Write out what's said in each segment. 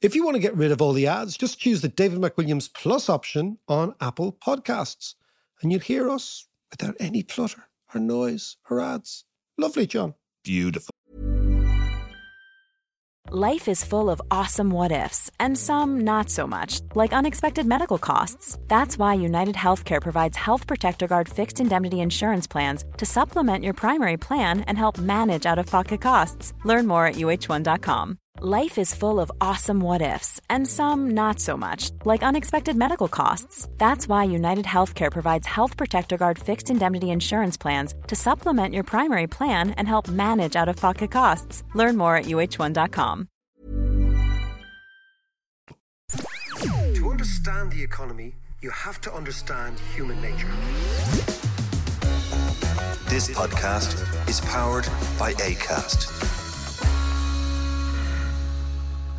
If you want to get rid of all the ads, just choose the David McWilliams Plus option on Apple Podcasts, and you'll hear us without any clutter or noise or ads. Lovely, John. Beautiful. Life is full of awesome what ifs, and some not so much, like unexpected medical costs. That's why United Healthcare provides Health Protector Guard fixed indemnity insurance plans to supplement your primary plan and help manage out of pocket costs. Learn more at uh1.com. Life is full of awesome what ifs, and some not so much, like unexpected medical costs. That's why United Healthcare provides Health Protector Guard fixed indemnity insurance plans to supplement your primary plan and help manage out of pocket costs. Learn more at uh1.com. To understand the economy, you have to understand human nature. This podcast is powered by ACAST.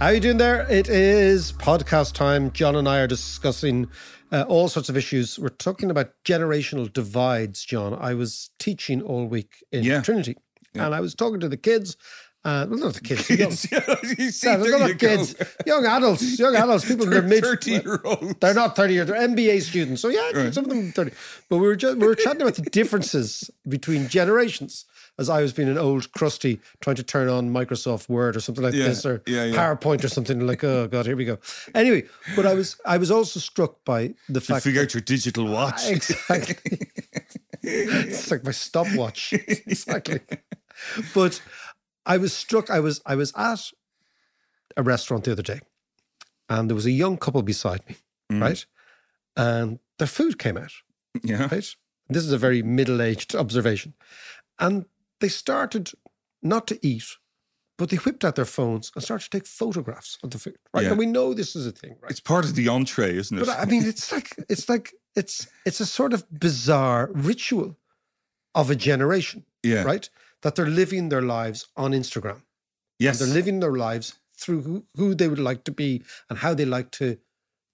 How you doing there? It is podcast time. John and I are discussing uh, all sorts of issues. We're talking about generational divides, John. I was teaching all week in Yeah. Trinity, and I was talking to the kids. Uh, well, not the kids, the young, you see, Yeah, there they're not you go. kids, young adults, young adults, people in their mid 30 year olds. They're not thirty years; they're MBA students. So yeah, Right. some of them are thirty. But we were just we were chatting about the differences between generations. As I was being an old crusty trying to turn on Microsoft Word or something like Yeah, this, or yeah, yeah. PowerPoint or something like. Oh God, here we go. Anyway, but I was I was also struck by the To fact figure out your digital watch. exactly. it's like my stopwatch. exactly. But I was struck. I was I was at a restaurant the other day, and there was a young couple beside me, Mm. right? And their food came out, yeah. right? This is a very middle-aged observation, and they started not to eat, but they whipped out their phones and started to take photographs of the food, right? Yeah. And we know this is a thing, right? It's part of the entree, isn't it? But I mean, it's like it's like it's it's a sort of bizarre ritual of a generation, yeah. right? That they're living their lives on Instagram. Yes. They're living their lives through who, who they would like to be and how they like to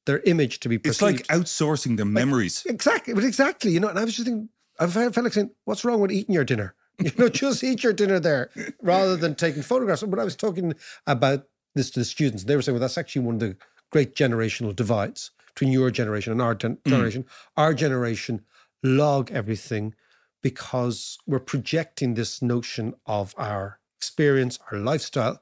their image to be it's like outsourcing their memories. exactly, but exactly, you know. And I was just thinking, I felt, like saying, "What's wrong with eating your dinner? You know, just eat your dinner there rather than taking photographs." But I was talking about this to the students. They were saying, "Well, that's actually one of the great generational divides between your generation and our gen- mm. generation. Our generation log everything because we're projecting this notion of our experience, our lifestyle."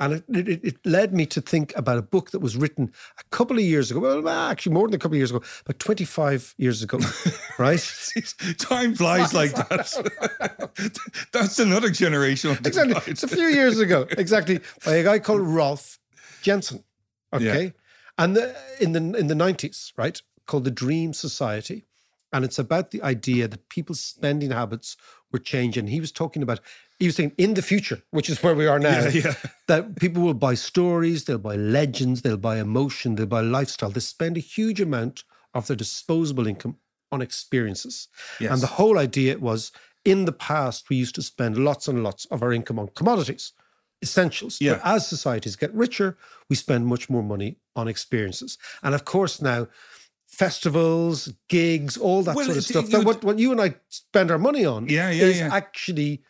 And it, it, it led me to think about a book that was written a couple of years ago. Well, ah, actually, more than a couple of years ago, about 25 years ago, right? Time flies like that. That's another generational exactly. divide. It's a few years ago, exactly, by a guy called Rolf Jensen. Okay, and the, in the in the nineties, right, called the Dream Society, and it's about the idea that people's spending habits were changing. He was talking about. He was saying in the future, which is where we are now, Yeah, yeah. that people will buy stories, they'll buy legends, they'll buy emotion, they'll buy lifestyle. They spend a huge amount of their disposable income on experiences. Yes. And the whole idea was in the past, we used to spend lots and lots of our income on commodities, essentials. Yeah. But as societies get richer, we spend much more money on experiences. And of course, now, festivals, gigs, all that Well, sort of stuff, you that would- what, what you and I spend our money on Yeah, yeah, is yeah. actually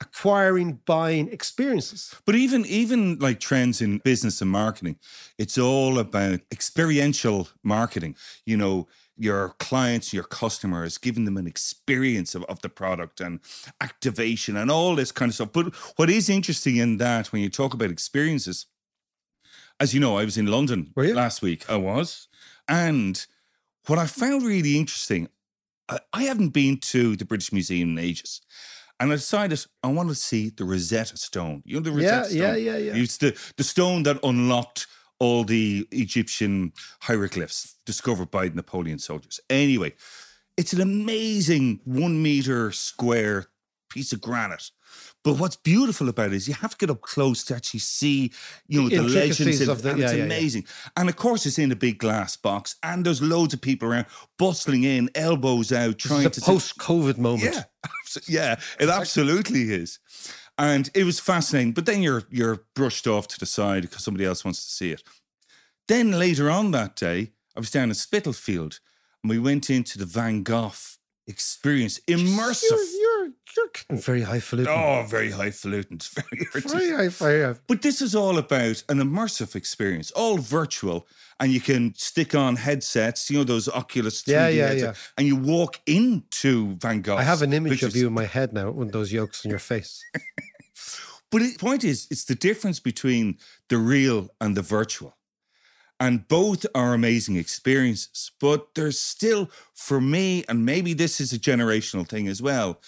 acquiring, buying experiences. But even even like trends in business and marketing, it's all about experiential marketing. You know, your clients, your customers, giving them an experience of, of the product and activation and all this kind of stuff. But what is interesting in that when you talk about experiences, as you know, I was in London last week. I was. And what I found really interesting, I, I haven't been to the British Museum in ages. And I decided I want to see the Rosetta Stone. You know the Yeah, Rosetta Stone? yeah, yeah, yeah. It's the, the stone that unlocked all the Egyptian hieroglyphs discovered by Napoleon soldiers. Anyway, it's an amazing one meter square piece of granite. But what's beautiful about it is you have to get up close to actually see, you know, The the, legends in of the- and yeah, it's yeah, yeah. amazing. And of course, it's in a big glass box, and there's loads of people around, bustling in, elbows out, trying to post-COVID moment. yeah, yeah, it absolutely is. And it was fascinating. But then you're you're brushed off to the side because somebody else wants to see it. Then later on that day, I was down in Spitalfield and we went into the Van Gogh experience, immersive. You're, you're getting very highfalutin. Oh, very highfalutin. It's very very. But this is all about an immersive experience, all virtual, and you can stick on headsets, you know, those Oculus 3D Yeah, yeah, headsets, and you walk into Van Gogh. I have an image of you in my head now with those yolks on your face. But the point is, it's the difference between the real and the virtual. And both are amazing experiences. But there's still, for me, and maybe this is a generational thing as well,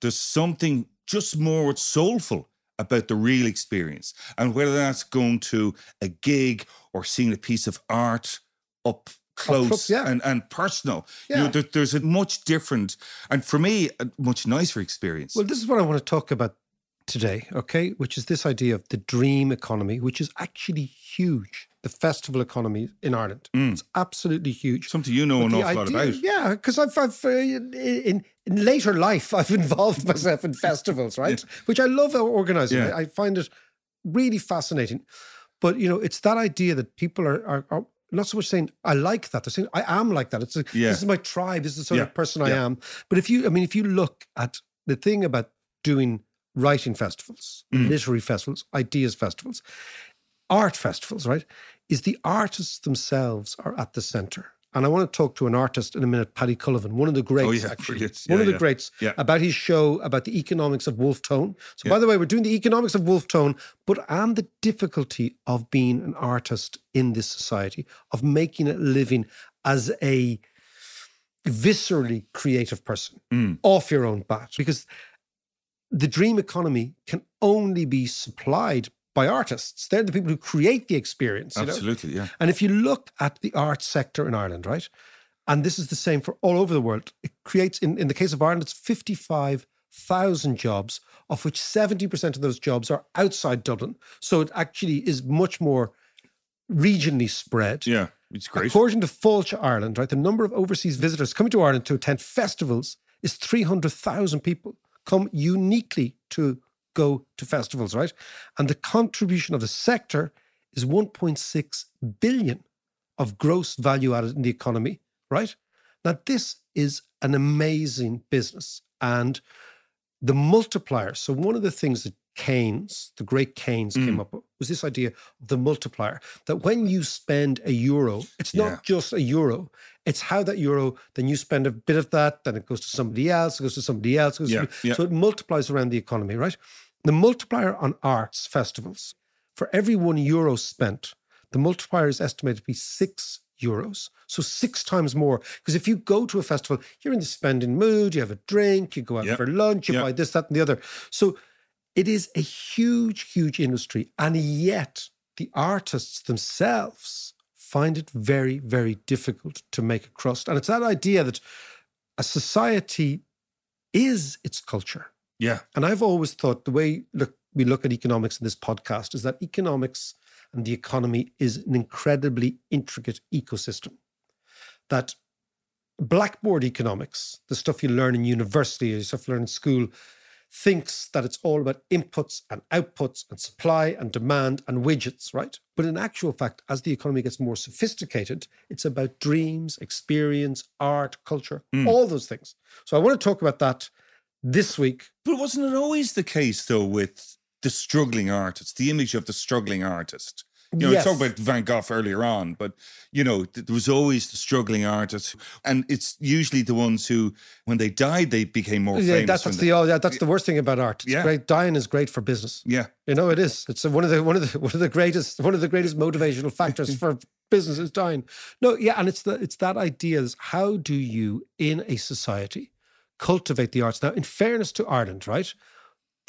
there's something just more soulful about the real experience. And whether that's going to a gig or seeing a piece of art up close yeah. and, and personal. You know, Yeah. there, there's a much different, and for me, a much nicer experience. Well, this is what I want to talk about today, okay? Which is this idea of the dream economy, which is actually huge. The festival economy in Ireland. It's absolutely huge. Something you know But an awful lot about. Yeah, because I've, I've uh, in, in later life, I've involved myself in festivals, right? Which I love organizing. Yeah. I, I find it really fascinating. But you know, it's that idea that people are, are, are not so much saying I like that. They're saying I am like that. It's a, Yeah. this is my tribe. This is the sort Yeah. of person I Yeah. am. But if you, I mean, if you look at the thing about doing writing festivals, Mm. literary festivals, ideas festivals, art festivals, right? Is the artists themselves are at the center. And I want to talk to an artist in a minute, Paddy Cullivan, one of the greats, Oh, yeah, actually. brilliant. One Yeah, of the yeah. greats Yeah. about his show about the economics of Wolf Tone. So, by the way, we're doing the economics of Wolf Tone, but and the difficulty of being an artist in this society, of making a living as a viscerally creative person Mm. off your own bat. Because the dream economy can only be supplied by artists. They're the people who create the experience. you know? Absolutely, yeah. And if you look at the art sector in Ireland, right, and this is the same for all over the world, it creates, in, in the case of Ireland, it's 55,000 jobs, of which 70% of those jobs are outside Dublin. So it actually is much more regionally spread. Yeah, it's great. According to Fáilte Ireland, right, the number of overseas visitors coming to Ireland to attend festivals is 300,000 people come uniquely to go to festivals, right? And the contribution of the sector is 1.6 billion of gross value added in the economy, right? Now, this is an amazing business. And the multiplier, so one of the things that Keynes, the great Keynes, hmm. came up with was this idea of the multiplier that when you spend a euro, it's Yeah. not just a euro, it's how that euro, then you spend a bit of that, then it goes to somebody else, it goes to somebody else. it goes to yeah. So it multiplies around the economy, right? The multiplier on arts festivals, for every one euro spent, the multiplier is estimated to be six euros. So six times more. Because if you go to a festival, you're in the spending mood, you have a drink, you go out Yep. for lunch, you Yep. buy this, that, and the other. So it is a huge, huge industry. And yet the artists themselves find it very, very difficult to make a crust. And it's that idea that a society is its culture. Yeah, And I've always thought the way look we look at economics in this podcast is that economics and the economy is an incredibly intricate ecosystem. That blackboard economics, the stuff you learn in university, the stuff you learn in school, thinks that it's all about inputs and outputs and supply and demand and widgets, right? But in actual fact, as the economy gets more sophisticated, it's about dreams, experience, art, culture, hmm. all those things. So I want to talk about that this week but wasn't it always the case though with the struggling artist, the image of the struggling artist? You know, Yes. we talked about Van Gogh earlier on, but you know, there was always the struggling artist, and it's usually the ones who, when they died, they became more Yeah, famous. that's, that's they- the oh, yeah, that's the worst thing about art. It's Yeah. great. Dying is great for business. yeah, You know, it is. It's one of the one of the one of the greatest one of the greatest motivational factors for business is dying. No, yeah, and it's the it's that idea is how do you in a society cultivate the arts? Now, in fairness to Ireland, right?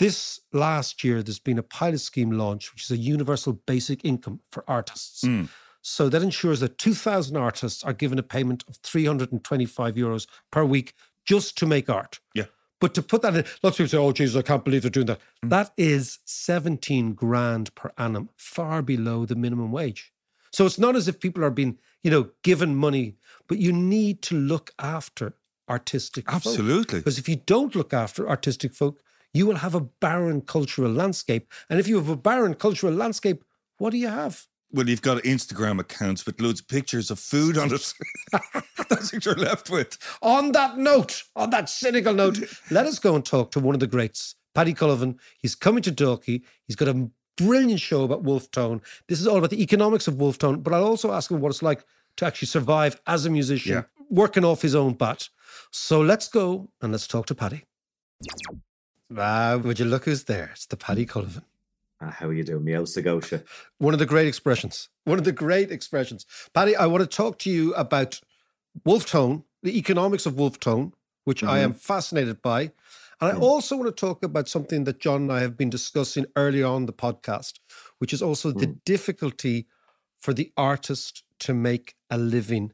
This last year, there's been a pilot scheme launch, which is a universal basic income for artists. Hmm. So that ensures that 2,000 artists are given a payment of 325 euros per week just to make art. yeah. But to put that in, lots of people say, oh, Jesus, I can't believe they're doing that. Hmm. That is 17 grand per annum, far below the minimum wage. So it's not as if people are being, you know, given money, but you need to look after artistic folk. Absolutely. Because if you don't look after artistic folk, you will have a barren cultural landscape. And if you have a barren cultural landscape, what do you have? Well, you've got Instagram accounts with loads of pictures of food on it. That's what you're left with. On that note, on that cynical note, let us go and talk to one of the greats, Paddy Cullivan. He's coming to Dalkey. He's got a brilliant show about Wolfe Tone. This is all about the economics of Wolfe Tone, but I'll also ask him what it's like to actually survive as a musician, Yeah. working off his own bat. So let's go and let's talk to Paddy. Ah, would you look who's there? It's the Paddy Cullivan. Ah, how are you doing, Meow Segosha? One of the great expressions. One of the great expressions. Paddy, I want to talk to you about Wolf Tone, the economics of Wolf Tone, which I am fascinated by. And I also want to talk about something that John and I have been discussing earlier on the podcast, which is also the difficulty for the artist to make a living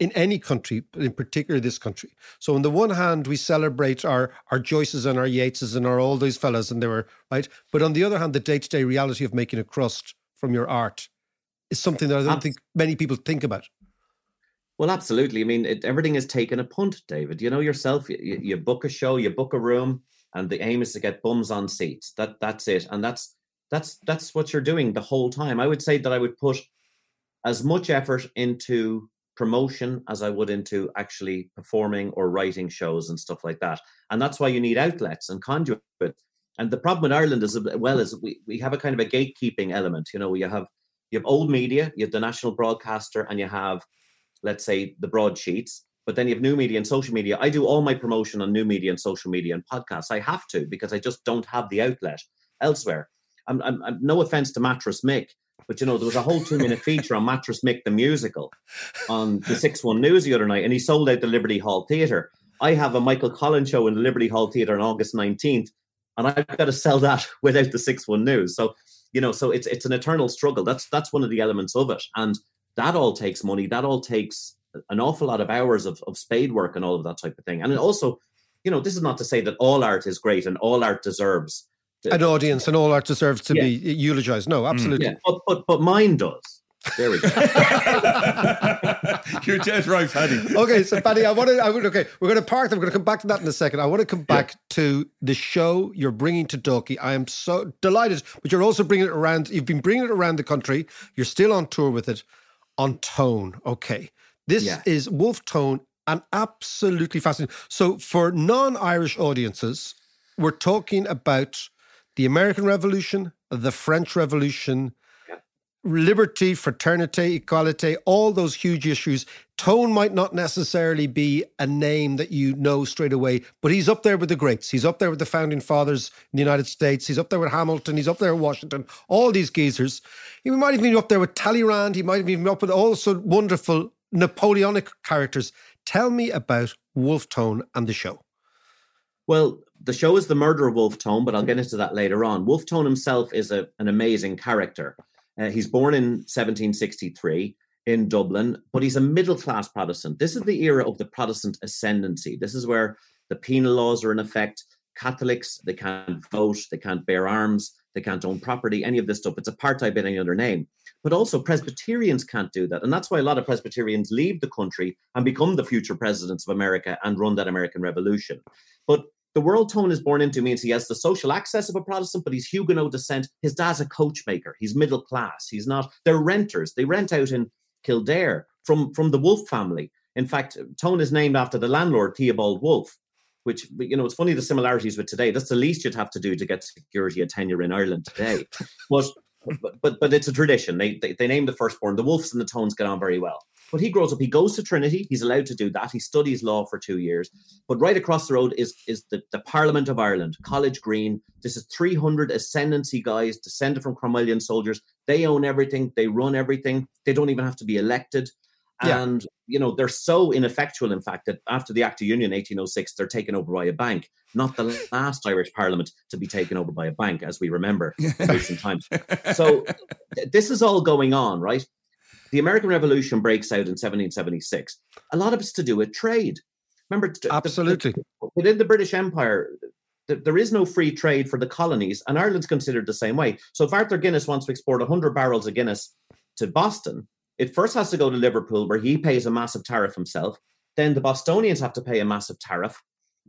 in any country, but in particular this country. So on the one hand, we celebrate our our Joyces and our Yeatses and our all those fellas, and they were right. But on the other hand, the day to day reality of making a crust from your art is something that I don't think many people think about. Well, absolutely. I mean, it, everything is taken a punt, David. You know yourself. You, you, you book a show, you book a room, and the aim is to get bums on seats. That that's it, and that's that's that's what you're doing the whole time. I would say that I would put as much effort into promotion as I would into actually performing or writing shows and stuff like that. And that's why you need outlets and conduit. And the problem with Ireland as well, is we, we have a kind of a gatekeeping element. You know, you have you have old media, you have the national broadcaster, and you have, let's say, the broadsheets. But then you have new media and social media. I do all my promotion on new media and social media and podcasts. I have to because I just don't have the outlet elsewhere. I'm, I'm, I'm no offense to Mattress Mick, but you know there was a whole two-minute feature on Mattress Mick the musical on the Six One News the other night, and he sold out the Liberty Hall Theatre. I have a Michael Collins show in the Liberty Hall Theatre on August 19th, and I've got to sell that without the Six One News. So you know, so it's it's an eternal struggle. That's that's one of the elements of it, and that all takes money. That all takes an awful lot of hours of, of spade work and all of that type of thing. And also, you know, this is not to say that all art is great and all art deserves An audience and all art deserves to Yeah. be eulogized. No, mm. absolutely. Yeah, but but but mine does. There we go. You're dead right, Paddy. okay, so Paddy, I want to. I would, okay, we're going to park. Them. We're going to come back to that in a second. I want to come back to the show you're bringing to Dalkey. I am so delighted, but you're also bringing it around. You've been bringing it around the country. You're still on tour with it. On Tone, okay. This Yeah. is Wolf Tone, and absolutely fascinating. So, for non-Irish audiences, we're talking about the American Revolution, the French Revolution, liberty, fraternity, equality, all those huge issues. Tone might not necessarily be a name that you know straight away, but he's up there with the greats. He's up there with the founding fathers in the United States. He's up there with Hamilton. He's up there with Washington. All these geezers. He might even be up there with Talleyrand. He might even be up with all also wonderful Napoleonic characters. Tell me about Wolf Tone and the show. Well, the show is the murder of Wolf Tone, but I'll get into that later on. Wolf Tone himself is a, an amazing character. Uh, he's born in 1763 in Dublin, but he's a middle class Protestant. This is the era of the Protestant ascendancy. This is where the penal laws are in effect. Catholics, they can't vote, they can't bear arms, they can't own property, any of this stuff. It's apartheid by any other name. But also, Presbyterians can't do that. And that's why a lot of Presbyterians leave the country and become the future presidents of America and run that American Revolution. But the world Tone is born into means he has the social access of a Protestant, but he's Huguenot descent. His dad's a coachmaker. He's middle class. He's not. They're renters. They rent out in Kildare from from the Wolf family. In fact, Tone is named after the landlord Theobald Wolf. Which you know, it's funny the similarities with today. That's the least you'd have to do to get security and tenure in Ireland today. but but but, but it's a tradition. They, they they name the firstborn. The Wolves and the Tones get on very well. But he grows up, he goes to Trinity, he's allowed to do that. He studies law for two years. But right across the road is, is the, the Parliament of Ireland, College Green. This is 300 ascendancy guys descended from Cromwellian soldiers. They own everything, they run everything, they don't even have to be elected. Yeah. And, you know, they're so ineffectual, in fact, that after the Act of Union 1806, they're taken over by a bank, not the last Irish Parliament to be taken over by a bank, as we remember in recent times. So th- this is all going on, right? The American Revolution breaks out in 1776. A lot of it's to do with trade. Remember, t- the- the- Absolutely. within the British Empire, th- there is no free trade for the colonies, and Ireland's considered the same way. So if Arthur Guinness wants to export 100 barrels of Guinness to Boston, it first has to go to Liverpool, where he pays a massive tariff himself. Then the Bostonians have to pay a massive tariff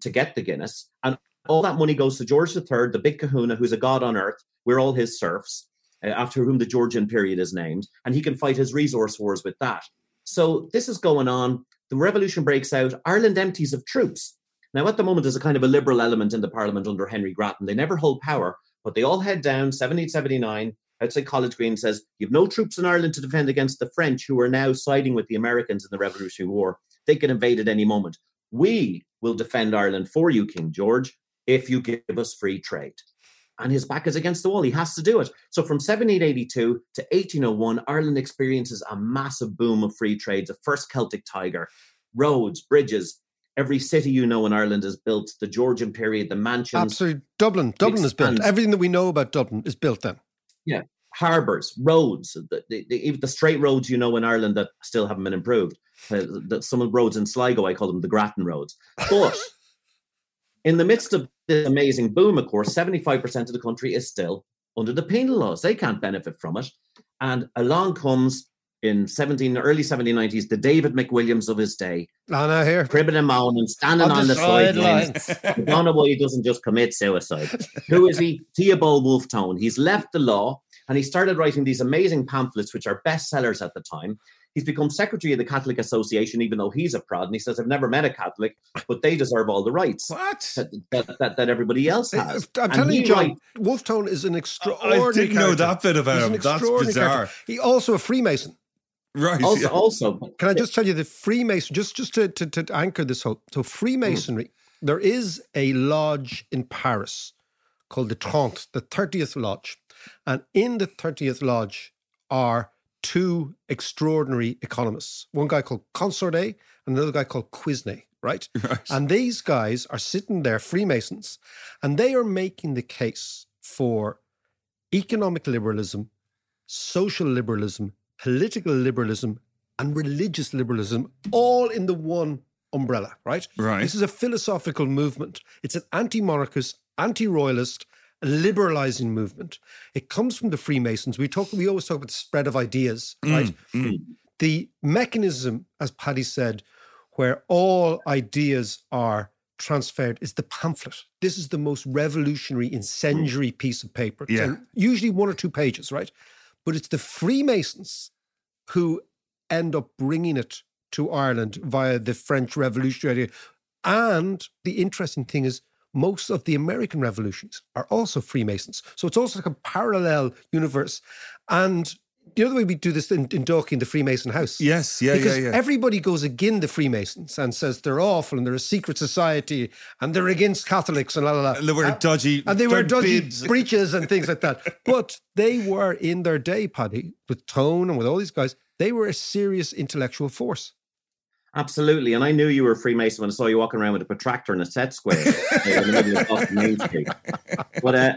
to get the Guinness, and all that money goes to George III, the big kahuna, who's a god on earth. We're all his serfs. Uh, after whom the Georgian period is named, and he can fight his resource wars with that. So this is going on. The revolution breaks out. Ireland empties of troops. Now, at the moment, there's a kind of a liberal element in the parliament under Henry Grattan. They never hold power, but they all head down 1779 outside College Green says, You've no troops in Ireland to defend against the French, who are now siding with the Americans in the Revolutionary War. They can invade at any moment. We will defend Ireland for you, King George, if you give us free trade. And his back is against the wall. He has to do it. So from 1782 to 1801, Ireland experiences a massive boom of free trade, the first Celtic tiger, roads, bridges, every city you know in Ireland is built. The Georgian period, the mansions. Absolutely. Dublin. Dublin is built. Everything that we know about Dublin is built then. Yeah. Harbors, roads, the, the, the, the straight roads you know in Ireland that still haven't been improved. Uh, the, some of the roads in Sligo, I call them the Grattan roads. But in the midst of this amazing boom, of course, 75% of the country is still under the penal laws. They can't benefit from it. And along comes in 17 early 1790s the David McWilliams of his day. Ah, Lana here. Cribbing and moaning, standing on, on the, the sidelines. I don't know why he doesn't just commit suicide. Who is he? Theobald Wolfe Tone. He's left the law and he started writing these amazing pamphlets, which are bestsellers at the time. He's become secretary of the Catholic Association, even though he's a prod. And he says, I've never met a Catholic, but they deserve all the rights what? that, that, that, that everybody else has. I'm and telling you, John, writes, Wolfe Tone is an extraordinary I didn't know that bit about him. That's bizarre. Character. He also a Freemason. Right. Also, yeah. also, can I just tell you the Freemason, just just to, to, to anchor this whole so Freemasonry, mm. there is a lodge in Paris called the Trente, the 30th Lodge. And in the 30th Lodge are two extraordinary economists, one guy called Condorcet and another guy called Quesnay, right? right? And these guys are sitting there, Freemasons, and they are making the case for economic liberalism, social liberalism, political liberalism, and religious liberalism all in the one umbrella, right? Right. This is a philosophical movement. It's an anti-monarchist, anti-royalist, liberalizing movement. It comes from the Freemasons. We talk. We always talk about the spread of ideas, mm, right? Mm. The mechanism, as Paddy said, where all ideas are transferred is the pamphlet. This is the most revolutionary, incendiary piece of paper. Yeah. So usually one or two pages, right? But it's the Freemasons who end up bringing it to Ireland via the French Revolutionary. idea. And the interesting thing is, most of the American revolutions are also Freemasons. So it's also like a parallel universe. And you know the way we do this in, in the Freemason house? Yes, yeah, because yeah, yeah. everybody goes against the Freemasons and says they're awful and they're a secret society and they're against Catholics and la la la. And they wear dodgy And they wear dodgy bibs. breeches and things like that. But they were in their day, Paddy, with Tone and with all these guys, they were a serious intellectual force. Absolutely. And I knew you were a Freemason when I saw you walking around with a protractor and a set square in the middle of Boston Main Street. But uh,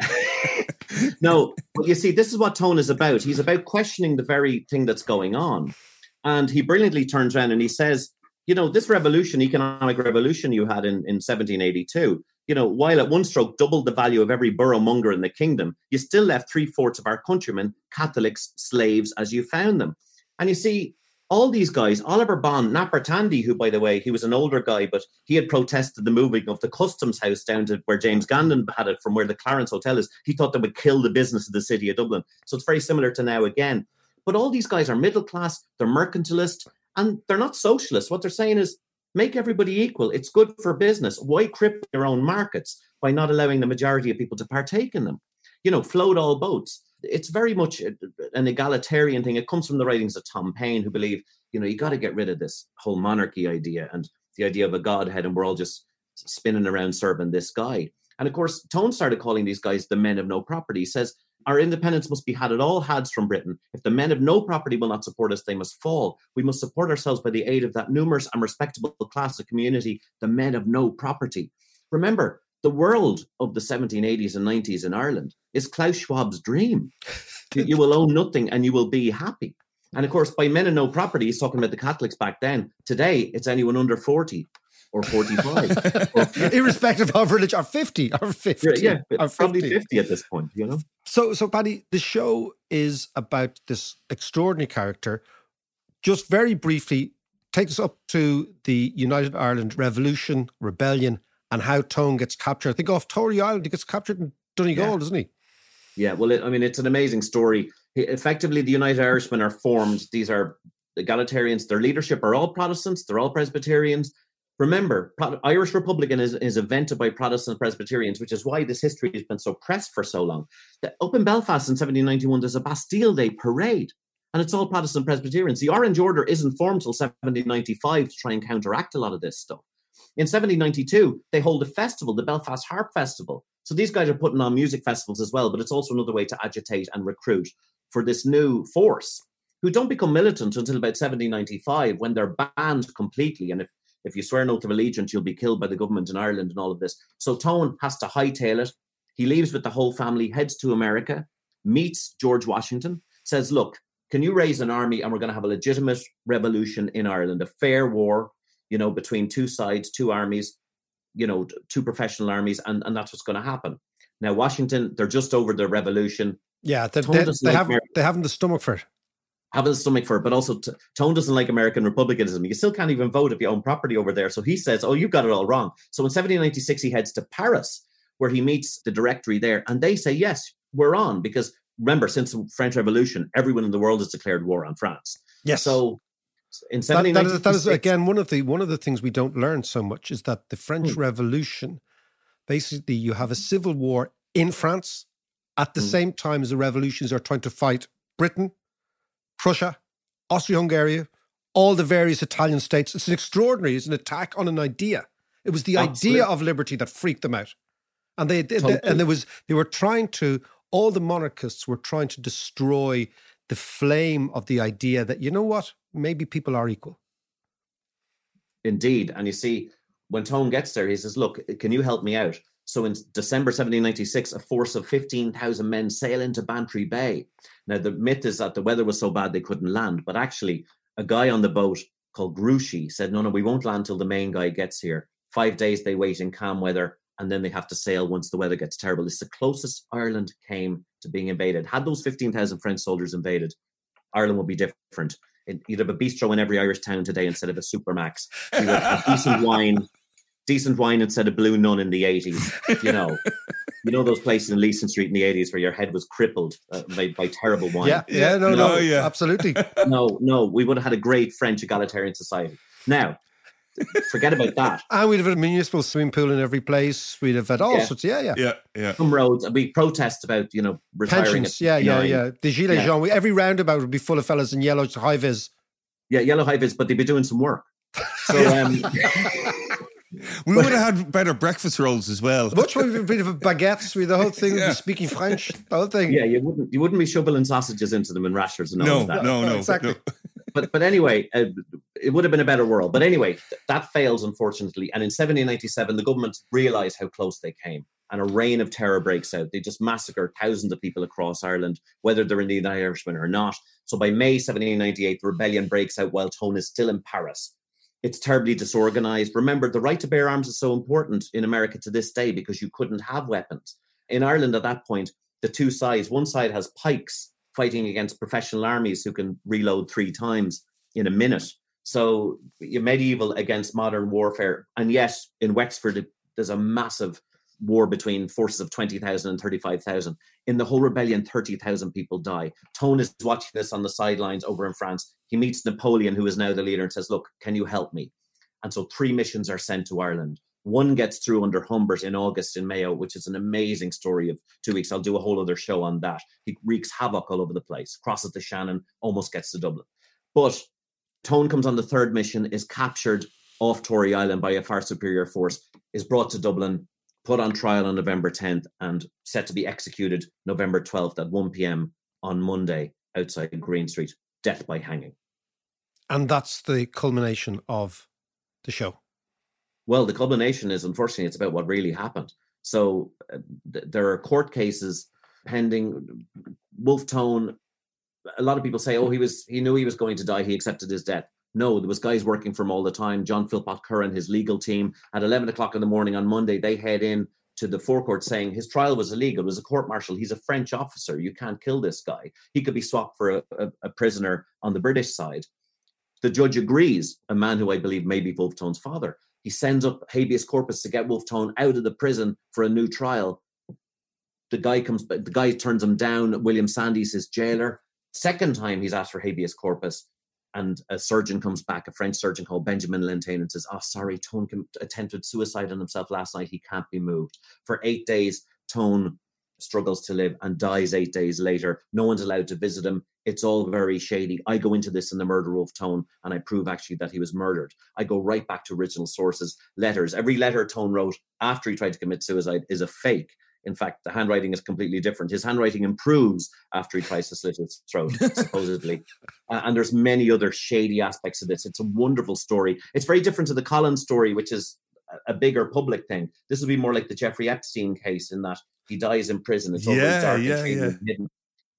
no, but you see, this is what Tone is about. He's about questioning the very thing that's going on. And he brilliantly turns around and he says, you know, this revolution, economic revolution you had in, in 1782, you know, while at one stroke doubled the value of every borough monger in the kingdom, you still left three fourths of our countrymen, Catholics, slaves as you found them. And you see, all these guys, Oliver Bond, Napper Tandy, who, by the way, he was an older guy, but he had protested the moving of the customs house down to where James Gandon had it from where the Clarence Hotel is. He thought that would kill the business of the city of Dublin. So it's very similar to now again. But all these guys are middle class, they're mercantilist, and they're not socialist. What they're saying is make everybody equal. It's good for business. Why cripple your own markets by not allowing the majority of people to partake in them? You know, float all boats it's very much an egalitarian thing. It comes from the writings of Tom Paine, who believe, you know, you got to get rid of this whole monarchy idea and the idea of a godhead, and we're all just spinning around serving this guy. And of course, Tone started calling these guys the men of no property. He says, Our independence must be had at all hads from Britain. If the men of no property will not support us, they must fall. We must support ourselves by the aid of that numerous and respectable class of community, the men of no property. Remember, the world of the 1780s and 90s in Ireland is Klaus Schwab's dream. you will own nothing and you will be happy. And of course, by men and no property, he's talking about the Catholics back then. Today, it's anyone under 40 or 45. or Irrespective of religion, or 50, or 50. Yeah, or 50. probably 50 at this point, you know? So, so, Paddy, the show is about this extraordinary character. Just very briefly, take us up to the United Ireland Revolution, Rebellion, and how Tone gets captured. I think off Tory Island, he gets captured in Donegal, yeah. doesn't he? Yeah, well, it, I mean, it's an amazing story. Effectively, the United Irishmen are formed. These are egalitarians. Their leadership are all Protestants. They're all Presbyterians. Remember, Pro- Irish Republican is, is invented by Protestant Presbyterians, which is why this history has been so pressed for so long. The, up in Belfast in 1791, there's a Bastille Day parade, and it's all Protestant Presbyterians. The Orange Order isn't formed till 1795 to try and counteract a lot of this stuff. In 1792, they hold a festival, the Belfast Harp Festival. So these guys are putting on music festivals as well, but it's also another way to agitate and recruit for this new force who don't become militant until about 1795 when they're banned completely. And if, if you swear an oath of allegiance, you'll be killed by the government in Ireland and all of this. So Tone has to hightail it. He leaves with the whole family, heads to America, meets George Washington, says, Look, can you raise an army and we're going to have a legitimate revolution in Ireland, a fair war, you know, between two sides, two armies, you know, two professional armies, and, and that's what's going to happen. Now, Washington, they're just over the revolution. Yeah, they, they, they haven't they haven't the stomach for it. have a stomach for it, but also t- Tone doesn't like American republicanism. You still can't even vote if you own property over there. So he says, "Oh, you got it all wrong." So in 1796, he heads to Paris, where he meets the directory there, and they say, "Yes, we're on." Because remember, since the French Revolution, everyone in the world has declared war on France. Yes. So in that, that, is, that is again one of the one of the things we don't learn so much is that the French Hmm. Revolution, basically, you have a civil war in France at the Hmm. same time as the revolutions are trying to fight Britain, Prussia, Austria-Hungary, all the various Italian states. It's an extraordinary. It's an attack on an idea. It was the Absolutely. idea of liberty that freaked them out, and they, they- Totally. and there was they were trying to. All the monarchists were trying to destroy the flame of the idea that you know what, maybe people are equal. Indeed. And you see, when Tone gets there, he says, Look, can you help me out? So in December 1796, a force of 15,000 men sail into Bantry Bay. Now, the myth is that the weather was so bad they couldn't land, but actually, a guy on the boat called Grouchy said, No, no, we won't land till the main guy gets here. Five days they wait in calm weather, and then they have to sail once the weather gets terrible. It's the closest Ireland came to being invaded. Had those 15,000 French soldiers invaded, Ireland would be different. It- You'd have a bistro in every Irish town today instead of a Supermac's. You would have decent wine, decent wine instead of Blue Nun in the 80s. You know, you know those places in Leeson Street in the 80s where your head was crippled uh, by, by terrible wine. Yeah, yeah, no, You no, know, yeah. absolutely. No, no, we would have had a great French egalitarian society. Now, forget about that. And we'd have had a municipal swimming pool in every place. We'd have had all Yeah. sorts. Yeah, yeah. Yeah, yeah. Some roads, and we protest about, you know, retiring. Pensions. at Yeah, yeah, 59. yeah. The Gilets Yeah. jaunes. we- Every roundabout would be full of fellas in yellow high vis. Yeah, yellow high vis, but they'd be doing some work. So, um, We would have had better breakfast rolls as well. Much more a bit of a baguettes with the whole thing, Yeah. speaking French, the whole thing. yeah, you wouldn't you wouldn't be shoveling sausages into them and rashers and all No, of that. no, no, Exactly. no. But but anyway, uh, it would have been a better world. But anyway, th- that fails unfortunately. And in 1797, the government realised how close they came, and a reign of terror breaks out. They just massacre thousands of people across Ireland, whether they're in the United Irishmen or not. So by May 1798, the rebellion breaks out while Tone is still in Paris. It's terribly disorganized. Remember, the right to bear arms is so important in America to this day because you couldn't have weapons. In Ireland at that point, the two sides, one side has pikes fighting against professional armies who can reload three times in a minute. So medieval against modern warfare. And yet in Wexford, there's a massive war between forces of 20,000 and 35,000. In the whole rebellion, 30,000 people die. Tone is watching this on the sidelines over in France. He meets Napoleon, who is now the leader, and says, Look, can you help me? And so three missions are sent to Ireland. One gets through under Humbert in August in Mayo, which is an amazing story of two weeks. I'll do a whole other show on that. He wreaks havoc all over the place, crosses the Shannon, almost gets to Dublin. But Tone comes on the third mission, is captured off Tory Island by a far superior force, is brought to Dublin, put on trial on November 10th, and set to be executed November 12th at 1 p.m. on Monday outside Green Street. Death by hanging. And that's the culmination of the show. Well, the culmination is unfortunately it's about what really happened. So uh, th- there are court cases pending. Wolf Tone. A lot of people say, "Oh, he was he knew he was going to die. He accepted his death." No, there was guys working for him all the time. John Philpott Curran, his legal team, at eleven o'clock in the morning on Monday, they head in to the forecourt saying his trial was illegal. It was a court martial. He's a French officer. You can't kill this guy. He could be swapped for a, a, a prisoner on the British side. The judge agrees. A man who I believe may be Wolf Tone's father he sends up habeas corpus to get Wolf Tone out of the prison for a new trial. the guy comes, the guy turns him down. William Sandys, his jailer. Second time he's asked for habeas corpus, and a surgeon comes back, a French surgeon called Benjamin Lentaigne, and says, "Oh, sorry, Tone attempted suicide on himself last night. He can't be moved." For eight days, Tone struggles to live and dies eight days later. No one's allowed to visit him. It's all very shady. I go into this in the murder of Tone and I prove actually that he was murdered. I go right back to original sources, letters. Every letter Tone wrote after he tried to commit suicide is a fake. In fact, the handwriting is completely different. His handwriting improves after he tries to slit his throat, supposedly. Uh, and there's many other shady aspects of this. It's a wonderful story. It's very different to the Collins story, which is a bigger public thing. This will be more like the Jeffrey Epstein case in that he dies in prison. It's all Yeah, dark yeah, and shady yeah. hidden.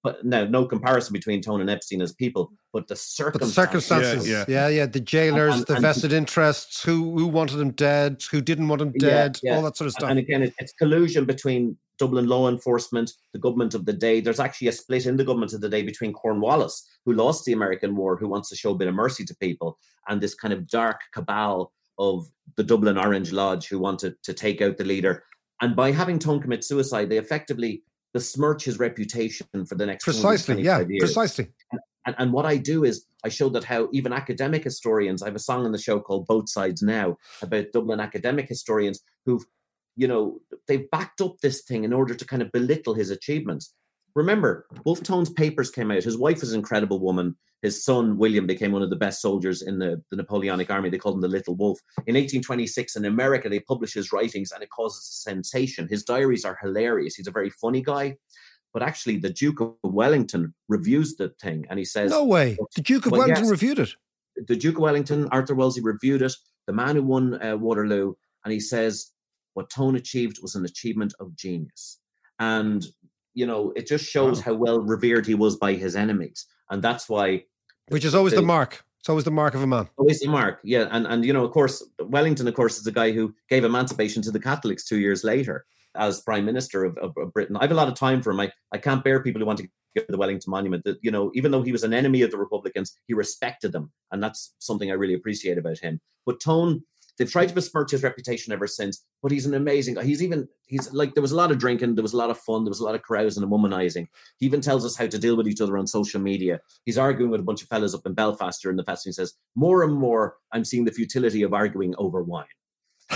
But now, no comparison between Tone and Epstein as people, but the But the circumstances. circumstances, Yeah, yeah, yeah, the jailers, And- the and- vested interests, who who wanted him dead, who didn't want him dead, yeah. all that sort of stuff. And again, it- it's collusion between Dublin law enforcement, the government of the day. There's actually a split in the government of the day between Cornwallis, who lost the American War, who wants to show a bit of mercy to people, and this kind of dark cabal of the Dublin Orange Lodge, who wanted to take out the leader. And by having Tone commit suicide, they effectively besmirch his reputation for the next precisely, yeah, years. precisely. And, and what I do is I show that how even academic historians, I have a song on the show called Both Sides Now about Dublin academic historians who've, you know, they've backed up this thing in order to kind of belittle his achievements. Remember, Wolfe Tone's papers came out. His wife was an incredible woman. His son, William, became one of the best soldiers in the, the Napoleonic army. They called him the Little Wolf. In 1826, in America, they publish his writings and it causes a sensation. His diaries are hilarious. He's a very funny guy. But actually, the Duke of Wellington reviews the thing and he says, No way. The Duke of Well, Wellington yes. reviewed it. the Duke of Wellington, Arthur Wellesley reviewed it, the man who won uh, Waterloo, and he says what Tone achieved was an achievement of genius. And, you know, it just shows Wow. how well revered he was by his enemies. And that's why Which is always the the- mark. It's always the mark of a man. always the mark. Yeah. And, and, you know, of course, Wellington, of course, is the guy who gave emancipation to the Catholics two years later as prime minister of, of, of Britain. I have a lot of time for him. I, I can't bear people who want to give the Wellington Monument. That you know, even though he was an enemy of the Republicans, he respected them, and that's something I really appreciate about him. But Tone, they've tried to besmirch his reputation ever since. But he's an amazing guy. He's even he's like there was a lot of drinking, there was a lot of fun, there was a lot of carousing and womanizing. He even tells us how to deal with each other on social media. He's arguing with a bunch of fellas up in Belfast during the festival. He says, "More and more, I'm seeing the futility of arguing over wine."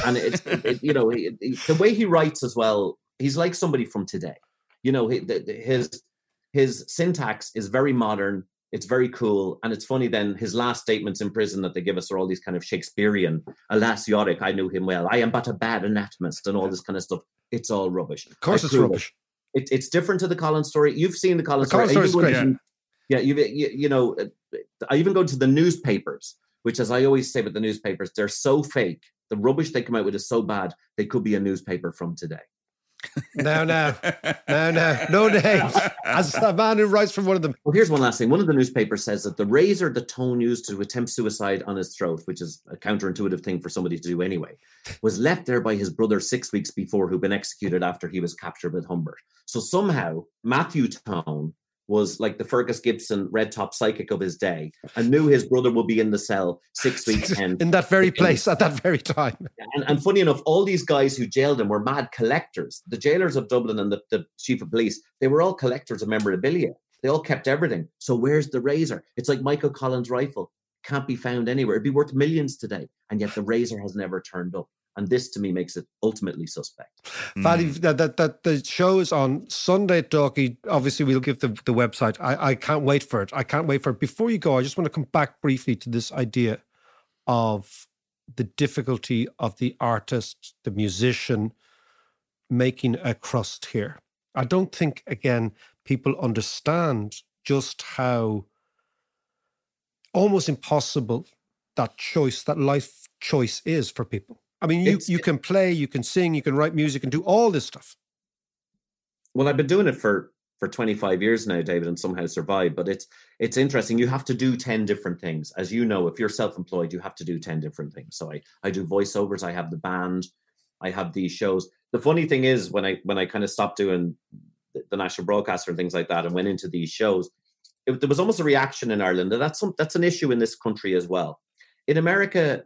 and it's it, you know he, he- the way he writes as well he's like somebody from today you know his his syntax is very modern it's very cool and it's funny then his last statements in prison that they give us are all these kind of shakespearean alas yorick i knew him well i am but a bad anatomist and all this kind of stuff it's all rubbish Of course, I it's prove it. rubbish. It, it's different to the Collins story. You've seen the Collins The Collins story. I story to- Yeah, you've, you, you know, uh, I even go to the newspapers, which, as I always say with the newspapers, they're so fake. The rubbish they come out with is so bad, they could be a newspaper from today. No, no, no, no, no names. As a man who writes from one of them. Well, here's one last thing. One of the newspapers says that the razor the Tone used to attempt suicide on his throat, which is a counterintuitive thing for somebody to do anyway, was left there by his brother six weeks before, who'd been executed after he was captured with Humbert. So somehow Matthew Tone was like the Fergus Gibson red top psychic of his day oh, and knew his brother would be in the cell six weeks in that very place at that very time. And, and funny enough, all these guys who jailed him were mad collectors. The jailers of Dublin and the, the chief of police, they were all collectors of memorabilia. They all kept everything. So where's the razor? It's like Michael Collins' rifle. Can't be found anywhere. It'd be worth millions today. And yet the razor has never turned up. And this to me makes it ultimately suspect. Hmm. Paddy, hmm. that, that, that the show is on Sunday at Dalkey. Obviously, we'll give the, the website. I, I can't wait for it. I can't wait for it. Before you go, I just want to come back briefly to this idea of the difficulty of the artist, the musician, making a crust here. I don't think, again, people understand just how almost impossible that choice, that life choice is for people. I mean, you, It's- you can play, you can sing, you can write music, and do all this stuff. Well, I've been doing it for for 25 years now, David, and somehow survived. But it's it's interesting. You have to do 10 different things. As you know, if you're self-employed, you have to do 10 different things. So I I do voiceovers, I have the band, I have these shows. The funny thing is when I when I kind of stopped doing the, the national broadcaster and things like that and went into these shows, it, there was almost a reaction in Ireland. And that's some, that's an issue in this country as well. In America,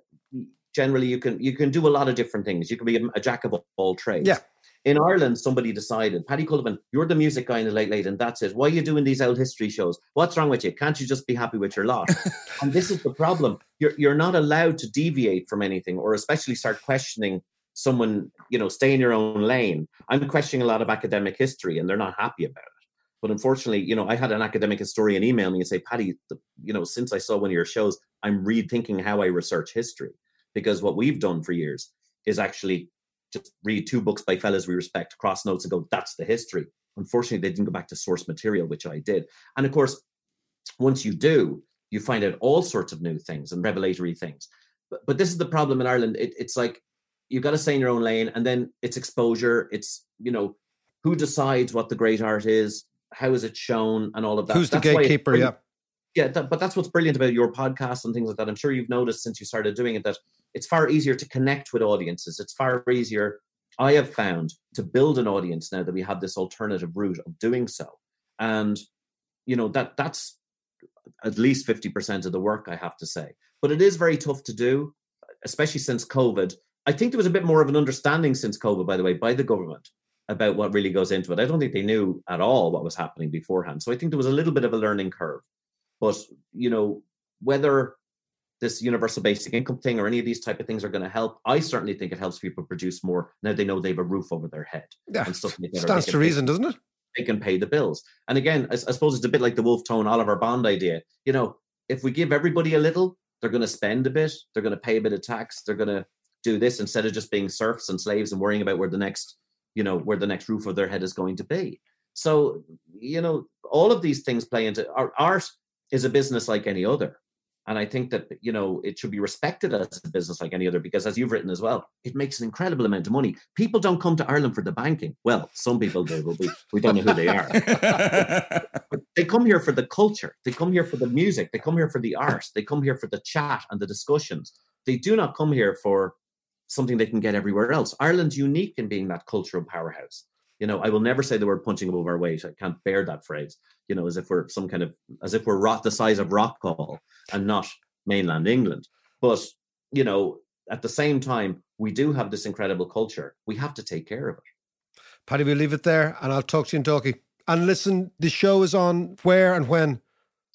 generally you can you can do a lot of different things. You can be a, jack of all trades. Yeah. In Ireland, somebody decided, Paddy Cullivan, you're the music guy in the late late, and that's it. Why are you doing these old history shows? What's wrong with you? Can't you just be happy with your lot? and this is the problem. You're you're not allowed to deviate from anything, or especially start questioning someone, you know, stay in your own lane. I'm questioning a lot of academic history, and they're not happy about it. But unfortunately, you know, I had an academic historian email me and say, Paddy, the, you know, since I saw one of your shows, I'm rethinking how I research history because what we've done for years is actually just read two books by fellas we respect, cross notes, and go, that's the history. Unfortunately, they didn't go back to source material, which I did. And of course, once you do, you find out all sorts of new things and revelatory things. But, but this is the problem in Ireland. It, it's like you've got to stay in your own lane, and then it's exposure. It's you know who decides what the great art is, how is it shown, and all of that. Who's the gatekeeper? Yeah, yeah. That, but that's what's brilliant about your podcast and things like that. I'm sure you've noticed since you started doing it that it's far easier to connect with audiences. It's far easier. I have found to build an audience now that we have this alternative route of doing so, and you know that that's at least 50% of the work i have to say. But it is very tough to do especially since covid. I think there was a bit more of an understanding since covid by the way by the government about what really goes into it. I don't think they knew at all what was happening beforehand. So i think there was a little bit of a learning curve. But you know whether this universal basic income thing or any of these type of things are going to help i certainly think it helps people produce more now they know they have a roof over their head yeah and stuff like that stands to reason doesn't it they can pay the bills. And again, I, I suppose it's a bit like the Wolf Tone Oliver Bond idea. You know, if we give everybody a little, they're going to spend a bit, they're going to pay a bit of tax, they're going to do this instead of just being serfs and slaves and worrying about where the next, you know, where the next roof of their head is going to be. So, you know, all of these things play into our art is a business like any other. And I think that, you know, it should be respected as a business like any other because, as you've written as well, it makes an incredible amount of money. People don't come to Ireland for the banking. Well, some people do, but we, we don't know who they are. but they come here for the culture. They come here for the music. They come here for the art. They come here for the chat and the discussions. They do not come here for something they can get everywhere else. Ireland's unique in being that cultural powerhouse. You know, I will never say the word punching above our weight. I can't bear that phrase. You know, as if we're some kind of, as if we're rock the size of Rockall and not mainland England. But you know, at the same time, we do have this incredible culture. We have to take care of it. Paddy, we'll leave it there, and I'll talk to you in Dalkey. And listen, the show is on where and when.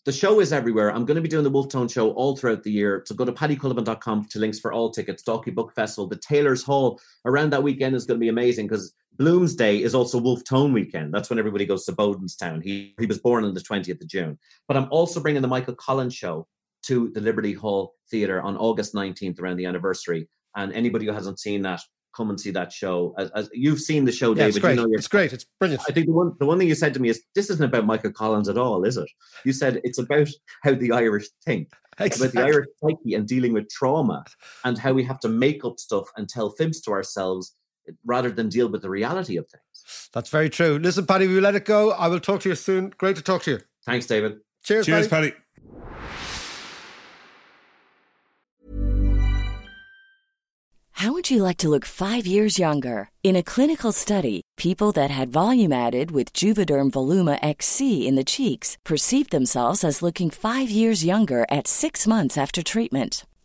The show is everywhere. I'm going to be doing the Wolfe Tone show all throughout the year. So go to paddycullivan.com to links for all tickets. Dalkey Book Festival, the Tailors' Hall around that weekend is going to be amazing because Bloomsday is also Wolf Tone weekend. That's when everybody goes to Bodenstown. He he was born on the 20th of June. But I'm also bringing the Michael Collins show to the Liberty Hall Theatre on August 19th around the anniversary. And anybody who hasn't seen that, come and see that show. As, as you've seen the show, yeah, David, it's great. You know it's great. It's brilliant. I think the one the one thing you said to me is this isn't about Michael Collins at all, is it? You said it's about how the Irish think. Exactly. About the Irish psyche and dealing with trauma and how we have to make up stuff and tell fibs to ourselves rather than deal with the reality of things. That's very true. Listen, Paddy, we let it go. I will talk to you soon. Great to talk to you. Thanks, David. Cheers, Cheers, Paddy. Paddy. How would you like to look five years younger? In a clinical study, people that had volume added with Juvederm Voluma XC in the cheeks perceived themselves as looking five years younger at six months after treatment.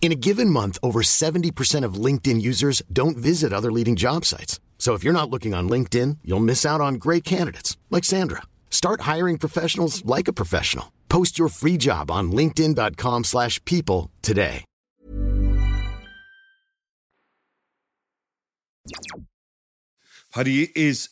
In a given month, over 70% of LinkedIn users don't visit other leading job sites. So if you're not looking on LinkedIn, you'll miss out on great candidates like Sandra. Start hiring professionals like a professional. Post your free job on linkedin.com/people today. Paddy is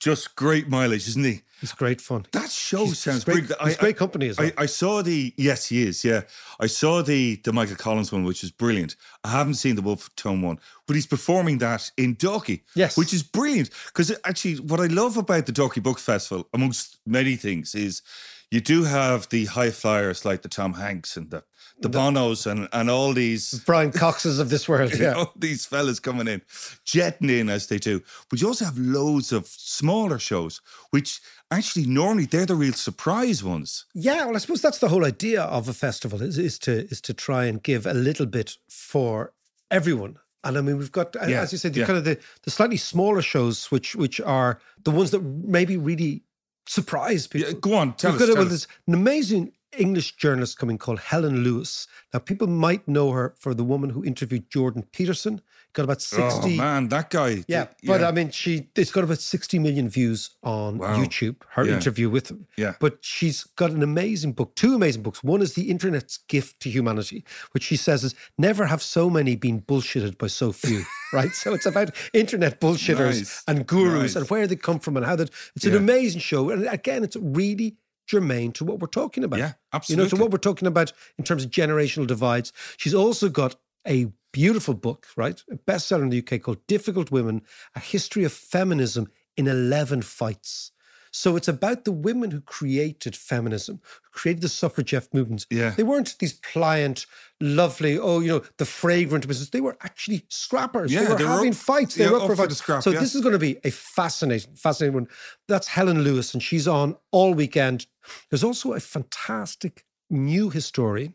just great mileage, isn't he? It's great fun. That show He's- sounds he's great, brilliant. he's great company as well. I, I saw the yes, he is. Yeah, I saw the the Michael Collins one, which is brilliant. I haven't seen the Wolf Tone one, but he's performing that in Dalkey. Yes. which is brilliant. Because actually, what I love about the Dalkey Book Festival, amongst many things, is you do have the high flyers like the Tom Hanks and the the Bonos and and all these Brian Coxes of this world. Yeah. all these fellas coming in, jetting in as they do. But you also have loads of smaller shows, which actually normally they're the real surprise ones. Yeah, well, I suppose that's the whole idea of a festival is, is to is to try and give a little bit for everyone. And I mean, we've got, Yeah, as you said, the yeah. kind of the, the slightly smaller shows, which which are the ones that maybe really surprise people. Yeah, go on, tell We've us. got tell well, us. there's an amazing English journalist coming called Helen Lewis. Now, people might know her for the woman who interviewed Jordan Peterson. Got about oh, sixty. Oh man, that guy. Yeah, but I mean, she it's got about sixty million views on Wow. YouTube. Her Yeah. interview with him. Yeah. but she's got an amazing book, two amazing books. One is the Internet's gift to humanity, which she says is never have so many been bullshitted by so few. right, so it's about internet bullshitters Nice. and gurus Nice. and where they come from and how that. It's an Yeah. amazing show, and again, it's really germane to what we're talking about. Yeah, absolutely. You know, to what we're talking about in terms of generational divides. She's also got a beautiful book, right? A bestseller in the UK called Difficult Women A History of Feminism in 11 Fights. So it's about the women who created feminism, who created the suffragette movements. Yeah. They weren't these pliant, lovely, oh, you know, the fragrant business. They were actually scrappers. Yeah, they were they were having up- fights. They yeah, were up for fights. scrap, so yeah. this is going to be a fascinating, fascinating one. That's Helen Lewis, and she's on all weekend. There's also a fantastic new historian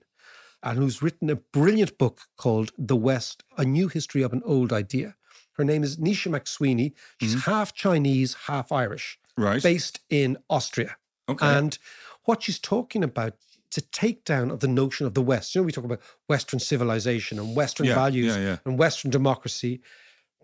and who's written a brilliant book called The West, A New History of an Old Idea. Her name is Naoíse Mac Sweeney. She's half Chinese, half Irish, Mm-hmm. Right. based in Austria. Okay. And what she's talking about, it's a takedown of the notion of the West. You know, we talk about Western civilization and Western Yeah, values yeah, yeah. and Western democracy,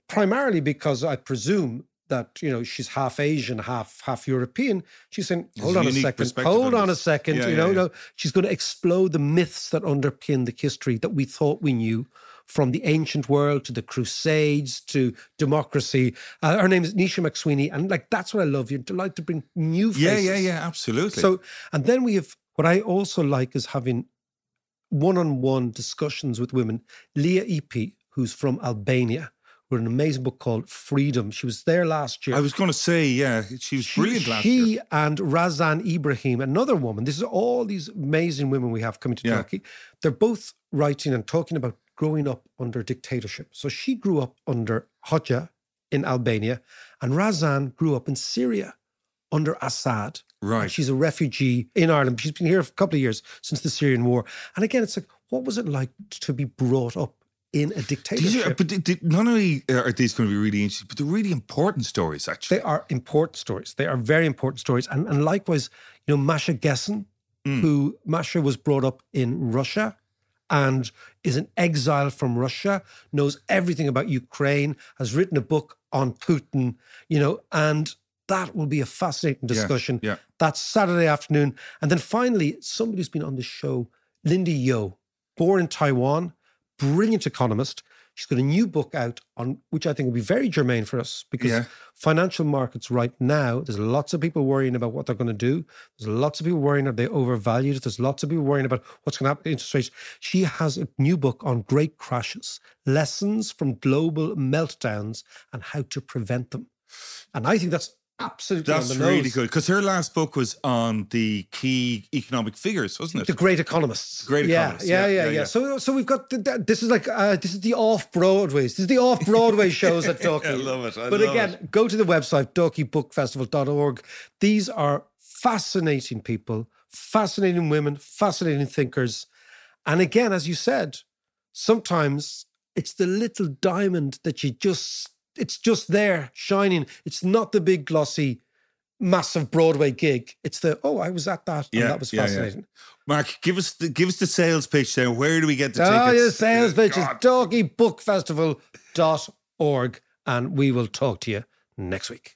primarily because I presume that you know she's half Asian, half half European. She's saying, hold a on a second, hold on on a second. You know, yeah. no, she's going to explode the myths that underpin the history that we thought we knew. From the ancient world to the Crusades to democracy. Uh, her name is Naoíse Mac Sweeney. And like, that's what I love. You're delighted to bring new faces. yeah, yeah, yeah, absolutely. So, and then we have what I also like is having one-on-one discussions with women. Lea Ypi, who's from Albania, wrote an amazing book called Freedom. She was there last year. I was going to say, yeah, she was She- brilliant last she year. and Razan Ibrahim, another woman. This is all these amazing women we have coming to Yeah. Dalkey. They're both writing and talking about growing up under dictatorship. So she grew up under Hoxha in Albania, and Razan grew up in Syria under Assad. And Right. she's a refugee in Ireland. She's been here for a couple of years since the Syrian war. And again, it's like, what was it like to be brought up in a These dictatorship? are, but they- they- not only are these going to be really interesting, but they're really important stories, actually. They are important stories. They are very important stories. And, and likewise, you know, Masha Gessen, Mm. who Masha was brought up in Russia and is an exile from Russia, knows everything about Ukraine, has written a book on Putin, you know, and that will be a fascinating Yeah, discussion. yeah. That's Saturday afternoon. And then finally, somebody who's been on the show, Linda Yueh, born in Taiwan, brilliant economist. She's got a new book out on which I think will be very germane for us because Yeah. financial markets right now, there's lots of people worrying about what they're going to do. There's lots of people worrying are they overvalued. There's lots of people worrying about what's going to happen to interest rates. She has a new book on great crashes, lessons from global meltdowns and how to prevent them. And I think that's absolutely That's on the really good because her last book was on the key economic figures, wasn't it? The great economists. Great yeah, Economists, Yeah, yeah, yeah, yeah, yeah. yeah. So, so we've got the, the- this is like uh, this is the off Broadways. This is the off Broadway shows at Dalkey. I love it, I but love again, it. go to the website dalkeybookfestival.org. These are fascinating people, fascinating women, fascinating thinkers, and again, as you said, sometimes it's the little diamond that you just, it's just there shining. It's not the big glossy, massive Broadway gig. It's the, oh, I was at that. And that was yeah, yeah. fascinating. Mark, give us the give us the sales pitch there. Where do we get the Oh, tickets? your sales Good pitch is God. dalkeybookfestival.org. And we will talk to you next week.